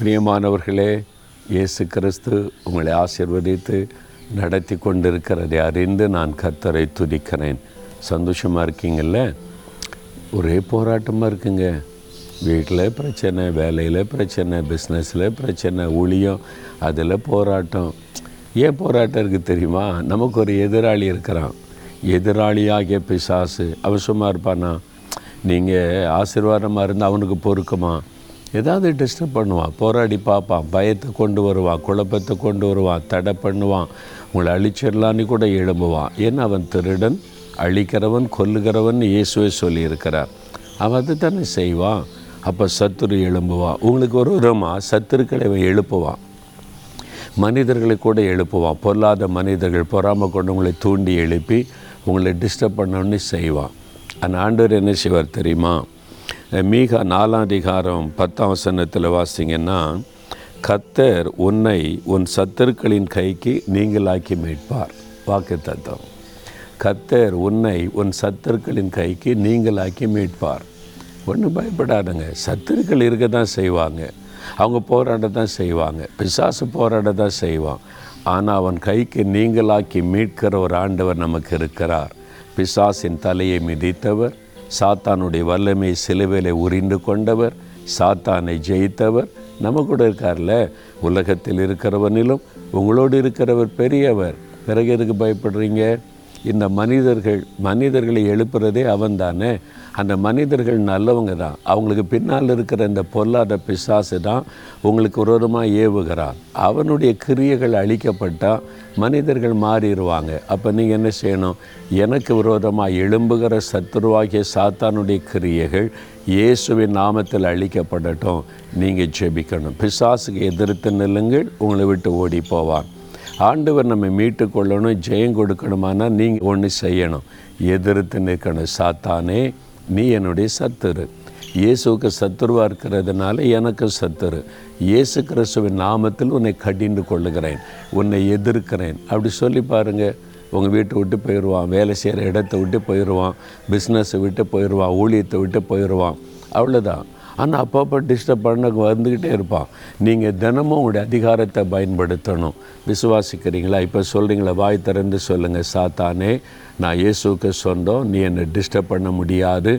பிரியமானவர்களே இயேசு கிறிஸ்து உங்களை ஆசிர்வதித்து நடத்தி கொண்டிருக்கிறதை அறிந்து நான் கர்த்தரை துதிக்கிறேன். சந்தோஷமாக இருக்கீங்கள்ல ஒரே போராட்டமாக இருக்குங்க. வீட்டில் பிரச்சனை வேலையில் பிரச்சனை பிஸ்னஸில் பிரச்சனை ஊழியம் அதில் போராட்டம். ஏன் போராட்டம் இருக்குது தெரியுமா? நமக்கு ஒரு எதிராளி இருக்கிறான். எதிராளியாகிய பிசாசு. அவன் இருப்பானா? நீங்கள் ஆசீர்வாதமாக இருந்தால் அவனுக்கு பொறுக்குமா? ஏதாவது டிஸ்டர்ப் பண்ணுவான் போராடி பார்ப்பான். பயத்தை கொண்டு வருவான் குழப்பத்தை கொண்டு வருவான் தடை பண்ணுவான். உங்களை அழிச்சிடலான்னு கூட எழும்புவான். ஏன்னா அவன் திருடன்? அழிக்கிறவன் கொல்லுகிறவன் இயேசுவே சொல்லியிருக்கிறார். அவன் அது தானே செய்வான். அப்போ சத்துரு எழும்புவான் உங்களுக்கு ஒரு உரமாக சத்துருக்களை அவன் எழுப்புவான். மனிதர்களை கூட எழுப்புவான். பொல்லாத மனிதர்கள் பொறாம கொண்டவங்களை தூண்டி எழுப்பி உங்களை டிஸ்டர்ப் பண்ணோன்னு செய்வான். அந்த ஆண்டவர் என்ன செய்வார் தெரியுமா? மீகா நாலாம் அதிகாரம் பத்தாம் வசனத்தில் வாசிங்கன்னா கத்தர் உன்னை உன் சத்துருக்களின் கைக்கு நீங்களாக்கி மீட்பார். வாக்கு தத்துவம் கத்தர் உன்னை உன் சத்துருக்களின் கைக்கு நீங்களாக்கி மீட்பார். ஒன்றும் பயப்படாதுங்க. சத்துருக்கள் இருக்க தான் செய்வாங்க. அவங்க போராட தான் செய்வாங்க. பிசாசு போராட தான் செய்வான். ஆனால் அவன் கைக்கு நீங்களாக்கி மீட்கிற ஒரு ஆண்டவர் நமக்கு இருக்கிறார். பிசாசின் தலையை மிதித்தவர். சாத்தானுடைய வல்லமை சிலுவையில் உரிந்து கொண்டவர் சாத்தானை ஜெயித்தவர். நம்ம கூட இருக்கார்ல? உலகத்தில் இருக்கிறவனிலும் உங்களோடு இருக்கிறவர் பெரியவர். பிறகு எதுக்கு பயப்படுறீங்க? இந்த மனிதர்கள் மனிதர்களை எழுப்புறதே அவன் தானே அந்த மனிதர்கள் நல்லவங்க தான். அவங்களுக்கு பின்னால் இருக்கிற இந்த பொல்லாத பிசாசு தான் உங்களுக்கு விரோதமாக ஏவுகிறான் அவனுடைய கிரியைகள் அழிக்கப்பட்டால் மனிதர்கள் மாறிடுவாங்க. அப்போ நீங்கள் என்ன செய்யணும்? எனக்கு விரோதமாக எழும்புகிற சத்துருவாகிய சாத்தானுடைய கிரியைகள் இயேசுவின் நாமத்தில் அழிக்கப்படட்டும். நீங்கள் ஜெபிக்கணும். பிசாசுக்கு எதிர்த்து நில்லுங்கள் உங்களை விட்டு ஓடி போவான் ஆண்டவர் நம்ம மீட்டு கொள்ளணும் ஜெயம் கொடுக்கணுமானா நீங்கள் ஒன்று செய்யணும். எதிர்த்து நிற்கணும். சாத்தானே நீ என்னுடைய சத்துரு. இயேசுவுக்கு சத்துருவாக இருக்கிறதுனால எனக்கு சத்துரு. இயேசு கிறிஸ்துவின் நாமத்தில் உன்னை கடிந்து கொள்ளுகிறேன். உன்னை எதிர்க்கிறேன். அப்படி சொல்லி பாருங்கள் உங்கள் வீட்டை விட்டு போயிடுவான் வேலை செய்கிற இடத்த விட்டு போயிடுவான் பிஸ்னஸை விட்டு போயிடுவான் ஊழியத்தை விட்டு போயிடுவான் அவ்வளோதான் ஆனால் அப்பப்போ டிஸ்டர்ப் பண்ண வந்துக்கிட்டே இருப்பான். நீங்கள் தினமும் உங்களுடைய அதிகாரத்தை பயன்படுத்தணும். விசுவாசிக்கிறீங்களா? இப்போ சொல்கிறீங்களா வாய் திறந்து சொல்லுங்கள் சாத்தானே நான் இயேசுக்கு சொன்னோம் நீ என்னை டிஸ்டர்ப் பண்ண முடியாது.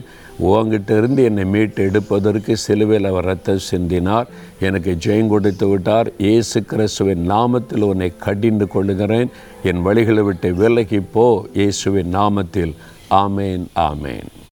உங்ககிட்ட இருந்து என்னை மீட்டு எடுப்பதற்கு சிலுவையில் அவர் ரத்தம் சிந்தினார். எனக்கு ஜெயம் கொடுத்து விட்டார். இயேசு கிறிஸ்துவின் நாமத்தில் உன்னை கடிந்து கொள்ளுகிறேன். என் வழிகளை விட்டு விலகி போ இயேசுவின் நாமத்தில். ஆமேன் ஆமேன்.